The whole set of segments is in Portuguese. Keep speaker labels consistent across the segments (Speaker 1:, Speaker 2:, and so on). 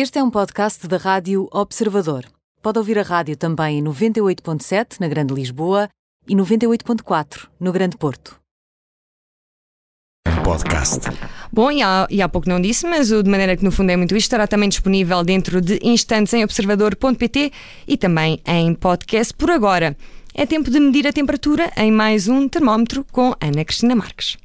Speaker 1: Este é um podcast da Rádio Observador. Pode ouvir a rádio também em 98.7 na Grande Lisboa e 98.4 no Grande Porto.
Speaker 2: Podcast.
Speaker 3: Bom, e há, e há pouco não disse, mas o De Maneira que no fundo é muito isto estará também disponível dentro de instantes em observador.pt e também em podcast por agora. É tempo de medir a temperatura em mais um termómetro com Ana Cristina Marques.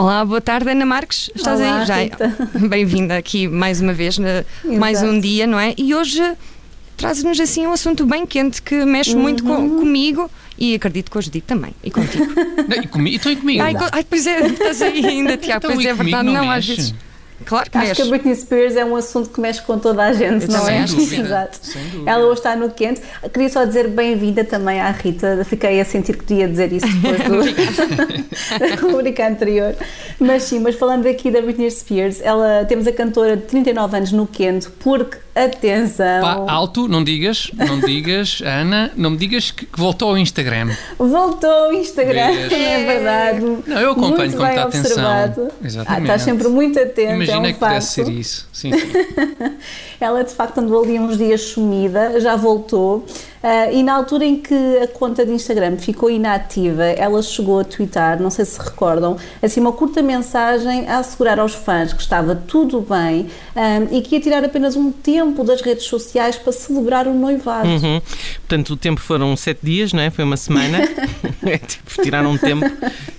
Speaker 3: Olá, boa tarde, Ana Marques. Estás
Speaker 4: Olá,
Speaker 3: aí? Já
Speaker 4: Rita.
Speaker 3: Bem-vinda aqui mais uma vez, na- mais um dia, não é? E hoje traz-nos assim um assunto bem quente que mexe muito co-
Speaker 4: Uhum.
Speaker 3: comigo e acredito que hoje digo também. E contigo.
Speaker 5: Não, e comi, então e comigo?
Speaker 3: ai, co- ai, pois é, estás aí ainda, Tiago.
Speaker 5: Então,
Speaker 3: pois é verdade,
Speaker 5: não
Speaker 3: não, às vezes. Claro que
Speaker 4: Acho que a
Speaker 3: mexe.
Speaker 4: Britney Spears é um assunto que mexe com toda a gente,
Speaker 3: Eu
Speaker 4: não é?
Speaker 5: sim.
Speaker 4: Exato.
Speaker 5: Sem dúvida.
Speaker 4: Ela hoje está no quente. Queria só dizer bem-vinda também à Rita. Fiquei a sentir que podia dizer isso depois do, da rubrica anterior. Mas sim, mas falando aqui da Britney Spears, ela, temos a cantora de 39 anos no quente, porque, atenção,
Speaker 5: Pá, alto, não digas, não digas, Ana, não me digas que, voltou ao Instagram.
Speaker 4: voltou ao Instagram, é verdade.
Speaker 5: Não, eu acompanho
Speaker 4: muito
Speaker 5: com muita atenção.
Speaker 4: observado.
Speaker 5: Exatamente.
Speaker 4: Ah, estás sempre muito atento,
Speaker 5: Imagina
Speaker 4: é um
Speaker 5: que pudesse
Speaker 4: facto.
Speaker 5: ser isso. Sim, sim.
Speaker 4: Ela de facto andou ali uns dias sumida, já voltou. Ah, e na altura em que a conta de Instagram ficou inativa, ela chegou a twittar, não sei se recordam, assim uma curta mensagem a assegurar aos fãs que estava tudo bem ah, e que ia tirar apenas um tempo das redes sociais para celebrar o noivado.
Speaker 6: Uhum. Portanto, o tempo foram sete dias, não é? Foi uma semana. É, tipo, tiraram um tempo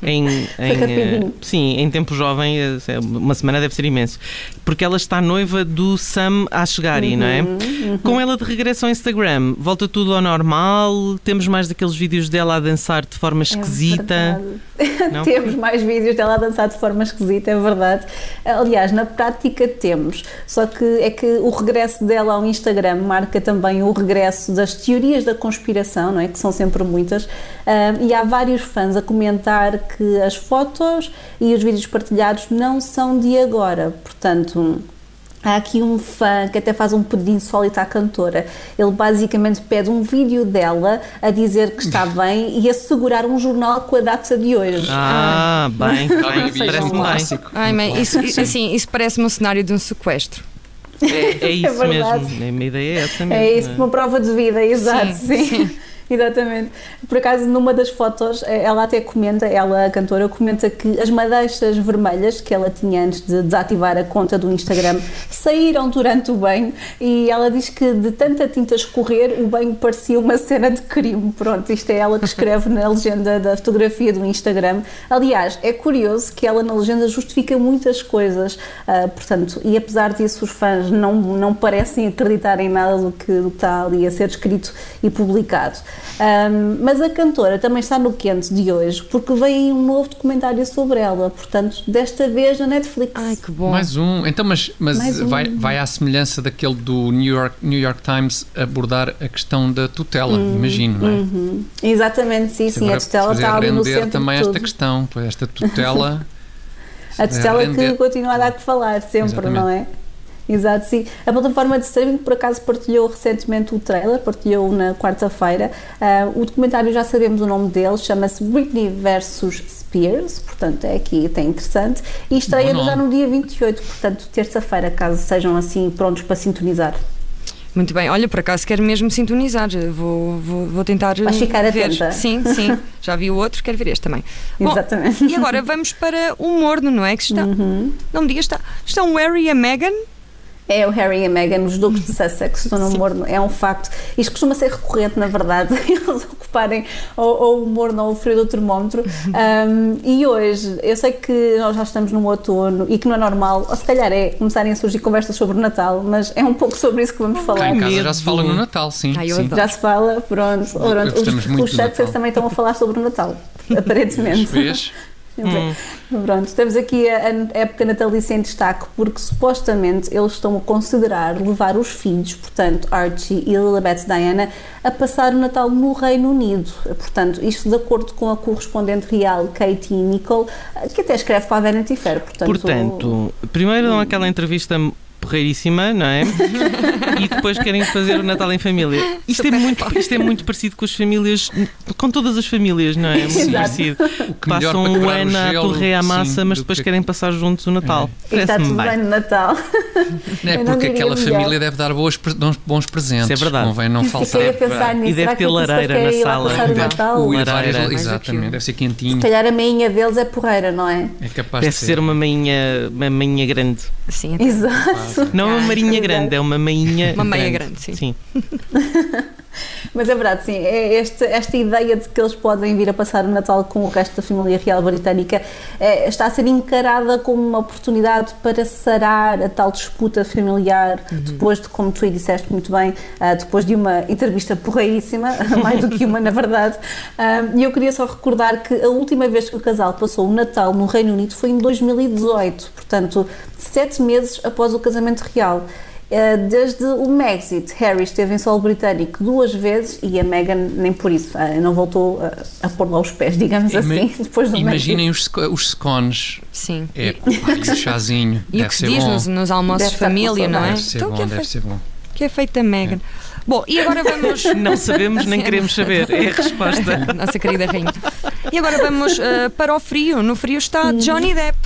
Speaker 6: em, em,
Speaker 4: rapidinho.
Speaker 6: sim, em tempo jovem, eh, uma semana deve ser imenso. Porque ela está noiva do Sam Ashgari, não é?
Speaker 4: Uhum,
Speaker 6: Com ela de regresso ao Instagram, volta tudo ao normal. Temos mais daqueles vídeos dela a dançar de forma esquisita.
Speaker 4: É verdade.
Speaker 6: Não?
Speaker 4: temos mais vídeos dela a dançar de forma esquisita, é verdade. Aliás, na prática temos, só que é que o regresso dela ao Instagram marca também o regresso das teorias da conspiração, não é? Que são sempre muitas. E há vários fãs a comentar que as fotos e os vídeos partilhados não são de agora, portanto. Há aqui um fã que até faz um pedido insólito à cantora. Ele basicamente pede um vídeo dela a dizer que está bem e a segurar um jornal com a data de hoje.
Speaker 6: Ah, bem,
Speaker 5: Está
Speaker 6: bem,
Speaker 5: um
Speaker 6: parece-me bem.
Speaker 5: clássico.
Speaker 3: Ai, mãe, isso, assim, isso parece-me um cenário de um sequestro.
Speaker 6: É, é isso
Speaker 4: verdade.
Speaker 6: mesmo. A minha ideia é essa mesmo.
Speaker 4: É isso, uma prova de vida, exato,
Speaker 3: Sim,
Speaker 4: sim. Exatamente. Por acaso, numa das fotos, eh, ela até comenta, ela, a cantora, comenta que as madeixas vermelhas que ela tinha antes de desativar a conta do Instagram saíram durante o banho e ela diz que de tanta tinta escorrer, o banho parecia uma cena de crime. Pronto, isto é ela que escreve na legenda da fotografia do Instagram. Aliás, é curioso que ela na legenda justifica muitas coisas, ah, portanto, e apesar disso, os fãs não, não parecem acreditar em nada do que, do que está ali a ser escrito e publicado. Ahm, mas a cantora também está no quente de hoje porque vem aí um novo documentário sobre ela, portanto, desta vez na Netflix.
Speaker 3: Ai, que bom.
Speaker 5: Mais um. Então, mas, mas
Speaker 4: um.
Speaker 5: vai, vai à semelhança daquele do New York, New York Times abordar a questão da tutela, imagino, não é?
Speaker 4: Uhum. Exatamente, sim, sim, a tutela está ali no centro
Speaker 5: também
Speaker 4: de
Speaker 5: esta questão, pois esta tutela.
Speaker 4: A tutela que continua a dar que falar sempre,
Speaker 5: Exatamente.
Speaker 4: não é? Exato, sim. A plataforma de streaming, por acaso, partilhou recentemente o trailer, partilhou na quarta-feira. Ah, o documentário já sabemos o nome dele, chama-se Britney vs. Spears, portanto é aqui, até interessante. E estreia
Speaker 5: Bom
Speaker 4: já no dia 28, portanto, terça-feira, caso sejam assim prontos para sintonizar.
Speaker 3: Muito bem, olha, por acaso quero mesmo sintonizar. Vou, vou, vou tentar.
Speaker 4: Vais ficar
Speaker 3: ver.
Speaker 4: atenta.
Speaker 3: Sim, sim. Já vi o outro, quero ver este também. Bom,
Speaker 4: Exatamente.
Speaker 3: E agora vamos para o morno, não é? Que está.
Speaker 4: Uhum.
Speaker 3: Não me digas, está. Estão o Harry e a Meghan.
Speaker 4: É o Harry e a Meghan, os duques de Sussex, estão no morno, é um facto. Isto costuma ser recorrente, na verdade, eles ocuparem ou, o morno ou o frio do termómetro. Um, e hoje, eu sei que nós já estamos no outono e que não é normal, ou se calhar é começarem a surgir conversas sobre o Natal, mas é um pouco sobre isso que vamos
Speaker 5: Cá
Speaker 4: falar.
Speaker 5: em casa já se fala no Natal, sim.
Speaker 3: Ai,
Speaker 5: sim.
Speaker 4: Já se fala, pronto.
Speaker 5: Gostamos
Speaker 4: os os
Speaker 5: Natal.
Speaker 4: também estão a falar sobre o Natal, aparentemente.
Speaker 5: Vês?
Speaker 6: Hum.
Speaker 4: Pronto, temos aqui a, a época natalícia em destaque porque supostamente eles estão a considerar levar os filhos, portanto Archie e Elizabeth Diana, a passar o Natal no Reino Unido. Portanto, isto de acordo com a correspondente real Katie Nicole, que até escreve para a Vanity Fair. Portanto,
Speaker 6: Portanto, primeiro dão aquela entrevista porreiríssima, não é? e depois querem fazer o Natal em família. Isto é, muito, isto é muito parecido com as famílias, com todas as famílias, não é? É muito
Speaker 4: Exato.
Speaker 6: parecido. Passam um
Speaker 5: o
Speaker 6: ano a
Speaker 5: gelo,
Speaker 6: torrer à massa,
Speaker 5: sim,
Speaker 6: mas depois
Speaker 5: que-
Speaker 6: querem passar juntos o Natal.
Speaker 4: E está tudo bem no Natal.
Speaker 5: Não é
Speaker 4: Eu não
Speaker 5: porque
Speaker 4: diria
Speaker 5: aquela
Speaker 4: melhor.
Speaker 5: família deve dar boas, bons- presentes.
Speaker 6: Isso é verdade.
Speaker 5: Convém não faltar.
Speaker 6: E deve ter lareira na sala.
Speaker 4: o
Speaker 5: Deve-
Speaker 6: Lareira.
Speaker 5: exatamente, deve ser quentinho.
Speaker 4: Se calhar a mainha deles é porreira, não é?
Speaker 5: É capaz
Speaker 6: Deve
Speaker 5: de
Speaker 6: ser uma mainha, uma mainha grande.
Speaker 3: Sim,
Speaker 4: Exato.
Speaker 6: Não é uma marinha grande, é uma mainha.
Speaker 3: Uma meia grande, sim.
Speaker 6: Sim.
Speaker 4: Mas é verdade, sim. É este- esta ideia de que eles podem vir a passar o Natal com o resto da família real britânica é, está a ser encarada como uma oportunidade para sarar a tal disputa familiar, depois de, como tu aí disseste muito bem, ah, depois de uma entrevista porreiríssima, mais do que uma, na verdade. Ah, E eu queria só recordar que a última vez que o casal passou o Natal no Reino Unido foi em 2018, portanto, sete meses após o casamento real. Uh, Desde o Brexit, Harry esteve em solo britânico duas vezes e a Meghan nem por isso, uh, não voltou uh, a pôr lá os pés, digamos
Speaker 5: Ima-
Speaker 4: assim, depois do
Speaker 5: Imaginem
Speaker 4: Brexit.
Speaker 5: os, os scones.
Speaker 3: Sim.
Speaker 5: É, e o chazinho.
Speaker 3: E o
Speaker 5: deve
Speaker 3: que se diz nos, nos almoços
Speaker 4: Deve
Speaker 3: de família, não é?
Speaker 5: Deve ser
Speaker 3: Então,
Speaker 5: bom,
Speaker 3: que é
Speaker 5: deve
Speaker 3: feito,
Speaker 5: ser bom.
Speaker 3: que é feito da Megan? Bom, e agora vamos.
Speaker 6: Não sabemos nem queremos saber. É a resposta.
Speaker 3: Nossa querida rainha. E agora vamos uh, para o frio. No frio está Johnny Depp.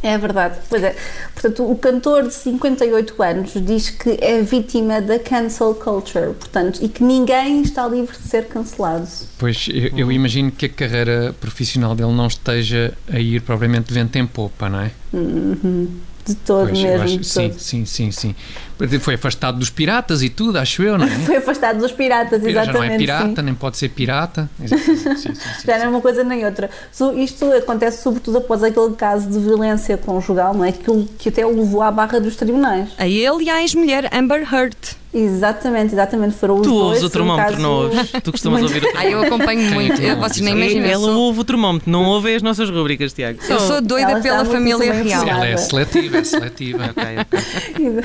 Speaker 4: É verdade, pois é. Portanto, o cantor de 58 anos diz que é vítima da cancel culture, portanto, e que ninguém está livre de ser cancelado.
Speaker 5: Pois eu, eu imagino que a carreira profissional dele não esteja a ir propriamente de vento em popa, não é?
Speaker 4: De todo
Speaker 5: Pois,
Speaker 4: mesmo,
Speaker 5: acho-
Speaker 4: de
Speaker 5: sim,
Speaker 4: todo.
Speaker 5: sim, sim, sim. Foi afastado dos piratas e tudo, acho eu, não é?
Speaker 4: Foi afastado dos piratas,
Speaker 5: Já
Speaker 4: exatamente.
Speaker 5: não é pirata,
Speaker 4: sim.
Speaker 5: nem pode ser pirata. Exatamente, sim, sim, sim,
Speaker 4: Já não é uma coisa nem outra. Isto acontece sobretudo após aquele caso de violência conjugal, não é? Que, que até o levou à barra dos tribunais.
Speaker 3: A ele e à ex-mulher Amber Heard.
Speaker 4: Exatamente, exatamente. Foram os
Speaker 6: Tu
Speaker 4: dois.
Speaker 6: ouves o termómetro,
Speaker 4: caso
Speaker 6: não ouves? Tu costumas
Speaker 4: muito-
Speaker 6: ouvir o
Speaker 3: Ah, eu acompanho muito. Eu, vocês nem imaginam.
Speaker 6: Ela
Speaker 3: sou,
Speaker 6: ouve o termómetro, não ouve as nossas rubricas, Tiago.
Speaker 3: eu sou doida
Speaker 4: Ela
Speaker 3: pela família real.
Speaker 5: Ela é seletiva, é seletiva.
Speaker 6: Ok, ok.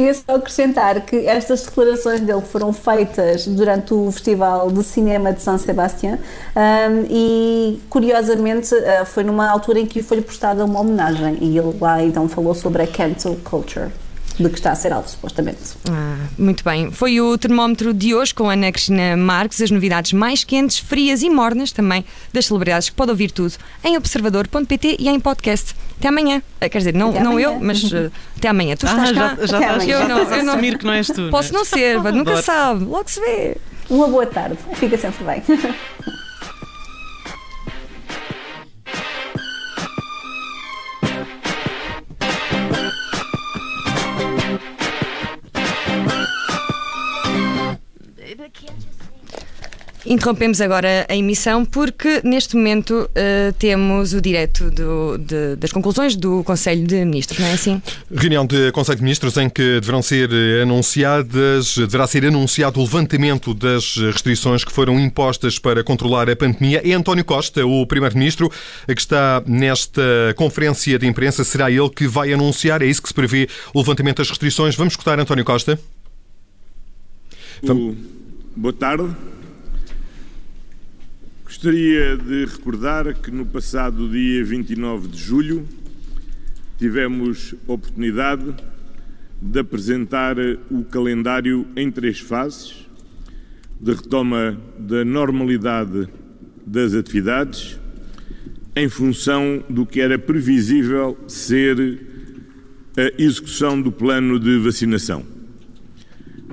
Speaker 4: É só acrescentar que estas declarações dele foram feitas durante o Festival de Cinema de São Sebastião ahm, e, curiosamente, ah, foi numa altura em que foi prestada uma homenagem e ele lá então falou sobre a cancel culture, de que está a ser alvo, supostamente.
Speaker 3: Ah, muito bem. Foi o termómetro de hoje com a Ana Cristina Marques, as novidades mais quentes, frias e mornas também das celebridades, que pode ouvir tudo em observador.pt e em podcast. Até amanhã. Ah, Quer dizer, não,
Speaker 4: Até
Speaker 3: não
Speaker 4: amanhã.
Speaker 3: eu, mas ah, até amanhã. Tu
Speaker 6: Ah,
Speaker 3: estás
Speaker 6: já,
Speaker 3: cá?
Speaker 6: já estás, já
Speaker 3: Eu não,
Speaker 6: estás a
Speaker 3: eu não.
Speaker 6: assumir que não és tu.
Speaker 3: Posso
Speaker 6: não
Speaker 3: não ser, mas nunca sabe. Logo se vê.
Speaker 4: Uma boa tarde, fica sempre bem.
Speaker 3: Interrompemos agora a emissão porque neste momento eh, temos o direto do- de- das conclusões do Conselho de Ministros, não é assim?
Speaker 2: Reunião de Conselho de Ministros em que deverão ser anunciadas, deverá ser anunciado o levantamento das restrições que foram impostas para controlar a pandemia. É António Costa, o Primeiro-Ministro, que está nesta conferência de imprensa. Será ele que vai anunciar, é isso que se prevê, o levantamento das restrições. Vamos escutar António Costa.
Speaker 7: O- Boa tarde. Gostaria de recordar que no passado dia 29 de julho tivemos oportunidade de apresentar o calendário em três fases de retoma da normalidade das atividades em função do que era previsível ser a execução do plano de vacinação.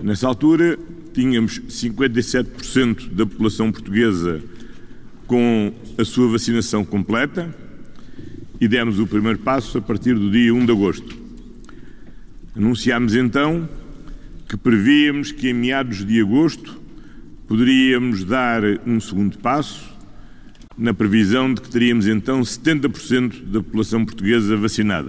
Speaker 7: Nessa altura, tínhamos 57% da população portuguesa com a sua vacinação completa e demos o primeiro passo a partir do dia 1 de agosto. Anunciámos então que prevíamos que em meados de agosto poderíamos dar um segundo passo, na previsão de que teríamos então 70% da população portuguesa vacinada.